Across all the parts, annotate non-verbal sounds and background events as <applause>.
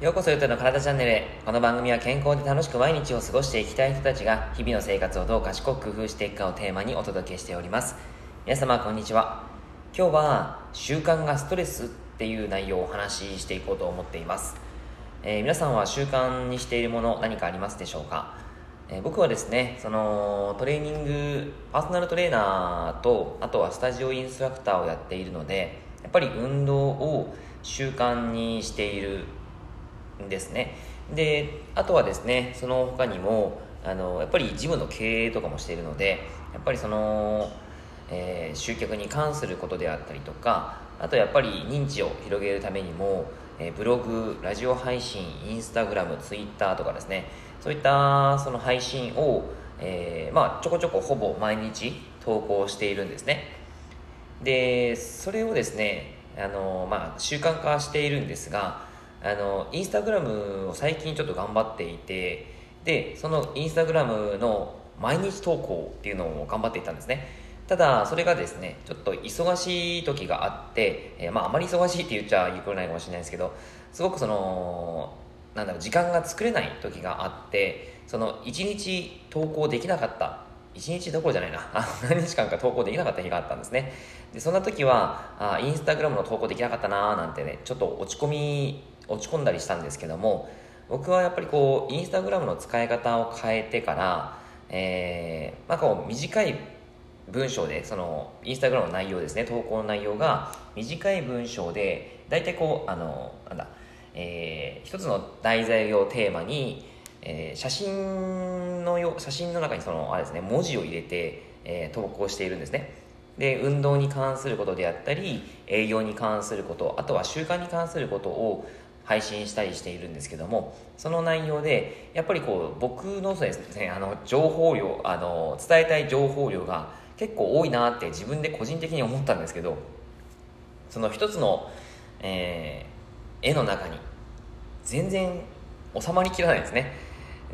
ようこそゆとの体チャンネルへ。この番組は健康で楽しく毎日を過ごしていきたい人たちが日々の生活をどう賢く工夫していくかをテーマにお届けしております。皆様こんにちは。今日は習慣がストレスっていう内容をお話ししていこうと思っています、えー、皆さんは習慣にしているもの何かありますでしょうか、え、僕はですねそのトレーニングパーソナルトレーナーとあとはスタジオインストラクターをやっているのでやっぱり運動を習慣にしているんですね。であとはですねその他にもあのやっぱりジムの経営とかもしているのでやっぱりその、えー、集客に関することであったりとかあとやっぱり認知を広げるためにも、えー、ブログラジオ配信インスタグラムツイッターとかですねそういったその配信を、えー、まあ、ちょこちょこほぼ毎日投稿しているんですね。でそれをですねあの、まあ、習慣化しているんですがあのインスタグラムを最近ちょっと頑張っていてでそのインスタグラムの毎日投稿っていうのを頑張っていたんですね。ただそれがですねちょっと忙しい時があって、えー、まああまり忙しいって言っちゃよくないかもしれないですけどすごくそのなんだろう時間が作れない時があってその1日投稿できなかった1日どころじゃないな。何日間か投稿できなかった日があったんですね。でそんな時はあインスタグラムの投稿できなかったなーなんてねちょっと落ち込み落ち込んだりしたんですけども僕はやっぱりこうインスタグラムの使い方を変えてから、えー、まあ、こう短い文章でそのインスタグラムの内容ですね投稿の内容が短い文章で大体こうあのなんだ、えー、一つの題材をテーマに、えー、写真のよ写真の中にそのあれですね文字を入れて、えー、投稿しているんですね。で運動に関することであったり営業に関することあとは習慣に関することを配信したりしているんですけどもその内容でやっぱりこう僕のですねあの情報量あの伝えたい情報量が結構多いなって自分で個人的に思ったんですけどその一つの、えー、絵の中に。全然収まりきらないですね。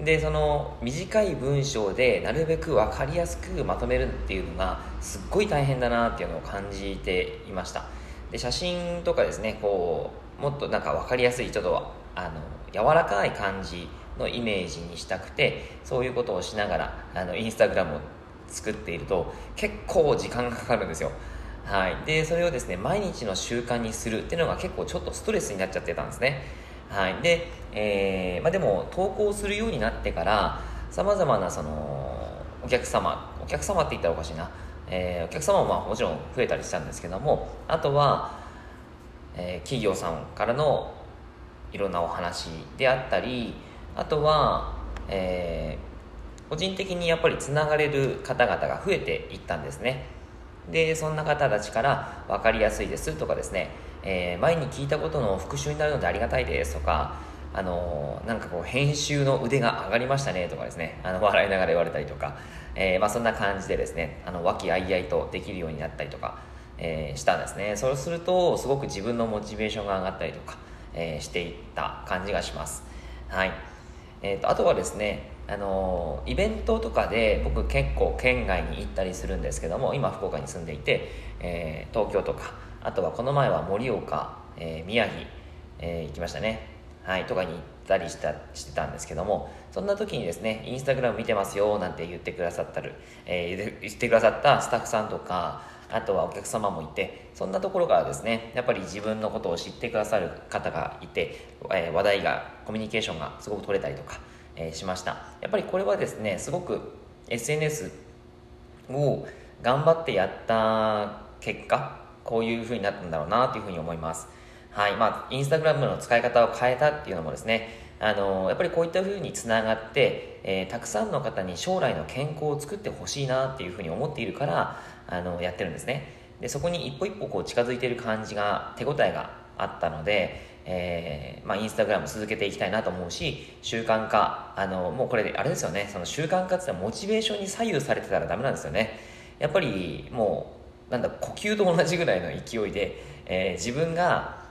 でその短い文章でなるべく分かりやすくまとめるっていうのがすっごい大変だなっていうのを感じていました。で写真とかですねこうもっとなんか分かりやすいちょっとあの柔らかい感じのイメージにしたくてそういうことをしながらあのインスタグラムを作っていると結構時間がかかるんですよ。はい、でそれをですね毎日の習慣にするっていうのが結構ちょっとストレスになっちゃってたんですね。はい。で、えーまあ、でも投稿するようになってからさまざまなそのお客様お客様って言ったらおかしいな、えー、お客様ももちろん増えたりしたんですけどもあとはえー、企業さんからのいろんなお話であったりあとは、え、個人的にやっぱりつながれる方々が増えていったんですね。でそんな方たちから分かりやすいですとかですね、えー、前に聞いたことの復習になるのでありがたいですとかあのなんかこう編集の腕が上がりましたねとかですねあの笑いながら言われたりとか、えーまあ、そんな感じでですねあの和気あいあいとできるようになったりとかえ、したんですね。そうするとすごく自分のモチベーションが上がったりとか、え、していった感じがします。はい。えーと、あとはですねあのイベントとかで僕結構県外に行ったりするんですけども今福岡に住んでいて、えー、東京とかあとはこの前は盛岡、えー、宮城、えー、行きましたね。はいとかに行ったりしたしてたんですけどもそんな時にですねインスタグラム見てますよなんて言ってくださったる、え、言ってくださったスタッフさんとかあとはお客様もいてそんなところからですねやっぱり自分のことを知ってくださる方がいて、え、話題がコミュニケーションがすごく取れたりとか、えー、しました。やっぱりこれはですねすごく SNS を頑張ってやった結果こういう風になったんだろうなというふうに思います。はい。まあインスタグラムの使い方を変えたっていうのもですねあのやっぱりこういった風につながって、えー、たくさんの方に将来の健康を作ってほしいなっていうふうに思っているからあのやってるんですね。でそこに一歩一歩こう近づいている感じが手応えがあったので、えーまあ、インスタグラム続けていきたいなと思うし習慣化あのもうこれあれですよね。その習慣化ってモチベーションに左右されてたらダメなんですよね。やっぱりもうなんだ呼吸と同じぐらいの勢いで、えー、自分が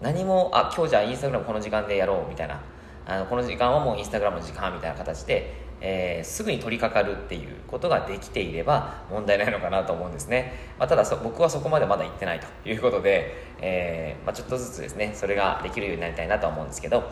何もあ今日じゃあインスタグラムこの時間でやろうみたいな。あのこの時間はもうインスタグラムの時間みたいな形で、えー、すぐに取り掛かるっていうことができていれば問題ないのかなと思うんですね、まあ、ただ僕はそこまでまだ行ってないということで、えー、まあ、ちょっとずつですねそれができるようになりたいなと思うんですけど、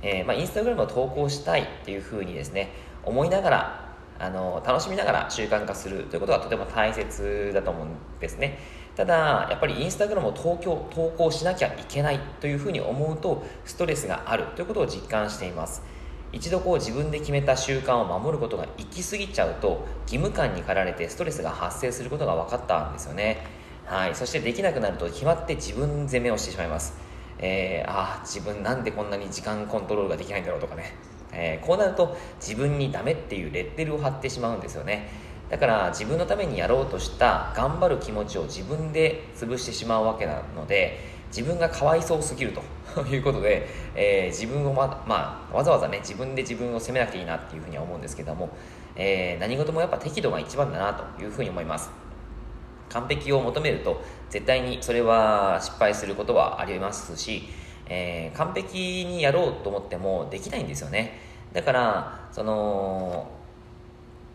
えー、まあ、インスタグラムを投稿したいっていうふうにですね思いながらあの楽しみながら習慣化するということがとても大切だと思うんですね。ただやっぱりインスタグラムを投稿投稿しなきゃいけないというふうに思うとストレスがあるということを実感しています。一度こう自分で決めた習慣を守ることが行き過ぎちゃうと義務感に駆られてストレスが発生することが分かったんですよね。はい。そしてできなくなると決まって自分責めをしてしまいます。えー、ああ自分なんでこんなに時間コントロールができないんだろうとかね、えー、こうなると自分にダメっていうレッテルを貼ってしまうんですよね。だから自分のためにやろうとした頑張る気持ちを自分で潰してしまうわけなので自分がかわいそうすぎると。ということで、えー、自分をま、まあ、わざわざね自分で自分を責めなくていいなっていうふうには思うんですけども、えー、何事もやっぱ適度が一番だなというふうに思います。完璧を求めると絶対にそれは失敗することはありますし、えー、完璧にやろうと思ってもできないんですよね。だからその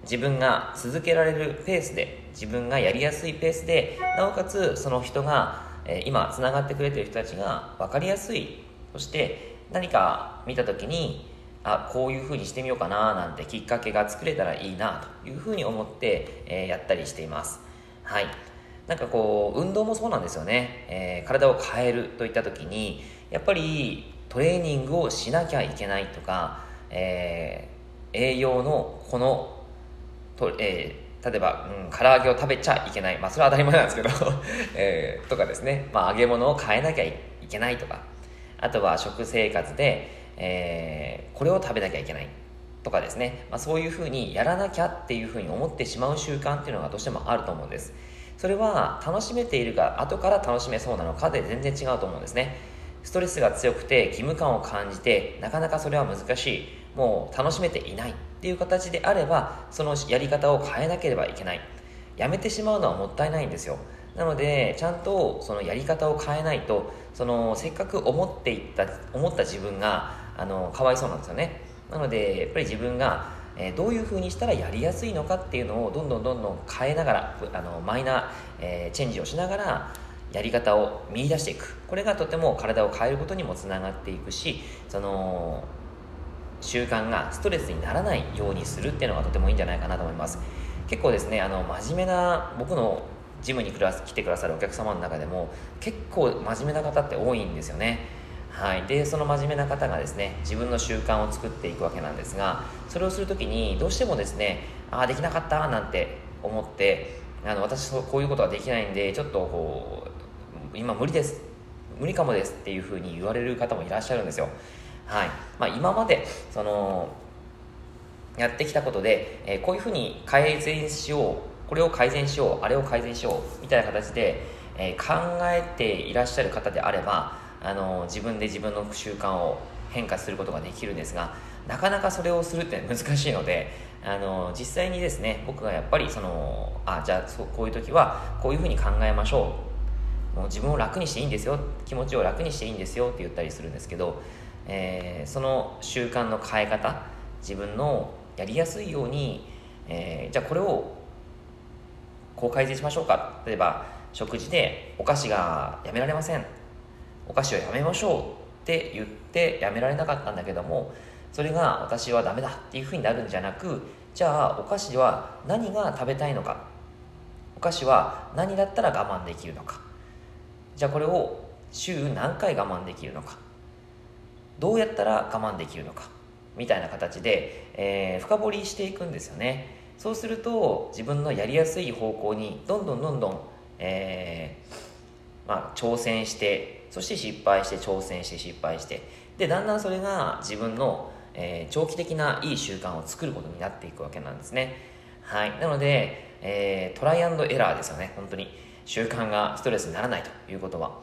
自分が続けられるペースで自分がやりやすいペースでなおかつその人が、え、今つながってくれてる人たちが分かりやすい。そして何か見た時にあこういうふうにしてみようかななんてきっかけが作れたらいいなというふうに思って、え、やったりしています。はい。なんかこう運動もそうなんですよね、えー、体を変えるといった時にやっぱりトレーニングをしなきゃいけないとか、えー、栄養のこのと、えー、例えば、うん、唐揚げを食べちゃいけない。まあ、それは当たり前なんですけど <laughs> えー、とかですね。まあ、揚げ物を変えなきゃいけないとか。あとは食生活で、えー、これを食べなきゃいけない。とかですね。まあ、そういうふうにやらなきゃっていうふうに思ってしまう習慣っていうのがどうしてもあると思うんです。それは楽しめているか、後から楽しめそうなのかで全然違うと思うんですね。ストレスが強くて義務感を感じて、なかなかそれは難しい。もう楽しめていないっていう形であればそのやり方を変えなければいけない。やめてしまうのはもったいないんですよ。なのでちゃんとそのやり方を変えないとそのせっかく思っていった思った自分があのかわいそうなんですよね。なのでやっぱり自分がえどういうふうにしたらやりやすいのかっていうのをどんどんどんどん変えながらあのマイナー、えー、チェンジをしながらやり方を見出していく。これがとても体を変えることにもつながっていくしその習慣がストレスにならないようにするっていうのがとてもいいんじゃないかなと思います。結構ですねあの真面目な僕のジムに来てくださるお客様の中でも結構真面目な方って多いんですよね。はい、でその真面目な方がですね自分の習慣を作っていくわけなんですがそれをする時にどうしてもですねああできなかったなんて思ってあの私こういうことはできないんでちょっとこう今無理です無理かもですっていうふうに言われる方もいらっしゃるんですよ。はい。まあ、今までそのやってきたことで、えー、こういうふうに改善しようこれを改善しようあれを改善しようみたいな形で、えー、考えていらっしゃる方であればあの自分で自分の習慣を変化することができるんですがなかなかそれをするって難しいのであの実際にですね僕がやっぱりそのあじゃあそうこういう時はこういうふうに考えましょう。もう自分を楽にしていいんですよ気持ちを楽にしていいんですよって言ったりするんですけどえー、その習慣の変え方自分のやりやすいように、えー、じゃあこれをこう改善しましょうか。例えば食事でお菓子がやめられません。お菓子をやめましょう。って言ってやめられなかったんだけどもそれが私はダメだっていうふうになるんじゃなくじゃあお菓子は何が食べたいのか。お菓子は何だったら我慢できるのか。じゃあこれを週何回我慢できるのか。どうやったら我慢できるのかみたいな形で、えー、深掘りしていくんですよね。そうすると自分のやりやすい方向にどんどんどんどん、えー、まあ、挑戦してそして失敗して挑戦して失敗してでだんだんそれが自分の、えー、長期的ないい習慣を作ることになっていくわけなんですね。はい。なので、えトライアンドエラーですよね。本当に。習慣がストレスにならないということは。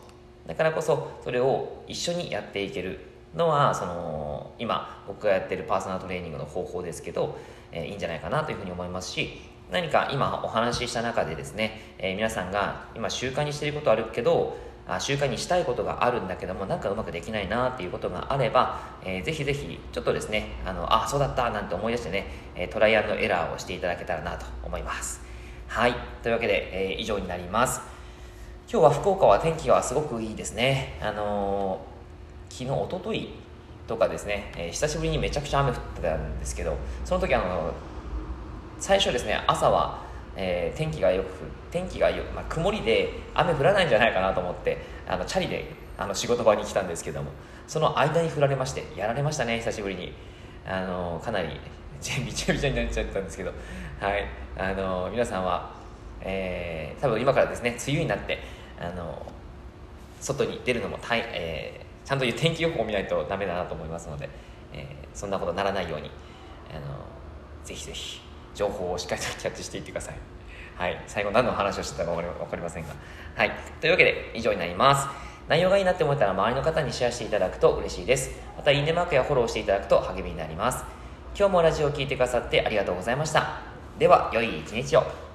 だからこそそれを一緒にやっていける。のはその今僕がやってるパーソナルトレーニングの方法ですけど、えー、いいんじゃないかなというふうに思いますし何か今お話しした中でですね、えー、皆さんが今習慣にしていることあるけど、あ習慣にしたいことがあるんだけどもなんかうまくできないなっていうことがあれば、えー、ぜひぜひちょっとですねあのあそうだったなんて思い出してね、えトライアンドエラーをしていただけたらなと思います。はい。というわけで、えー、以上になります。今日は福岡は天気がすごくいいですね。あのー、昨日おとといとかですね、えー、久しぶりにめちゃくちゃ雨降ってたんですけどその時あの最初ですね朝はえー、天気がよく天気がよ、まあ、曇りで雨降らないんじゃないかなと思ってあのチャリであの仕事場に来たんですけどもその間に降られましてやられましたね久しぶりに。あのかなりびちゃびちゃになっちゃったんですけどはい。あの皆さんは、えー、多分今からですね梅雨になってあの外に出るのもたい、えー、ちゃんと天気予報を見ないとダメだなと思いますので、えー、そんなことならないようにあのぜひぜひ情報をしっかりとキャッチしていってください。はい、最後何の話をしてたか分かりませんが。はい、というわけで以上になります。内容がいいなって思ったら周りの方にシェアしていただくと嬉しいです。また、いいねマークやフォローしていただくと励みになります。今日もラジオを聴いてくださってありがとうございました。では、良い一日を。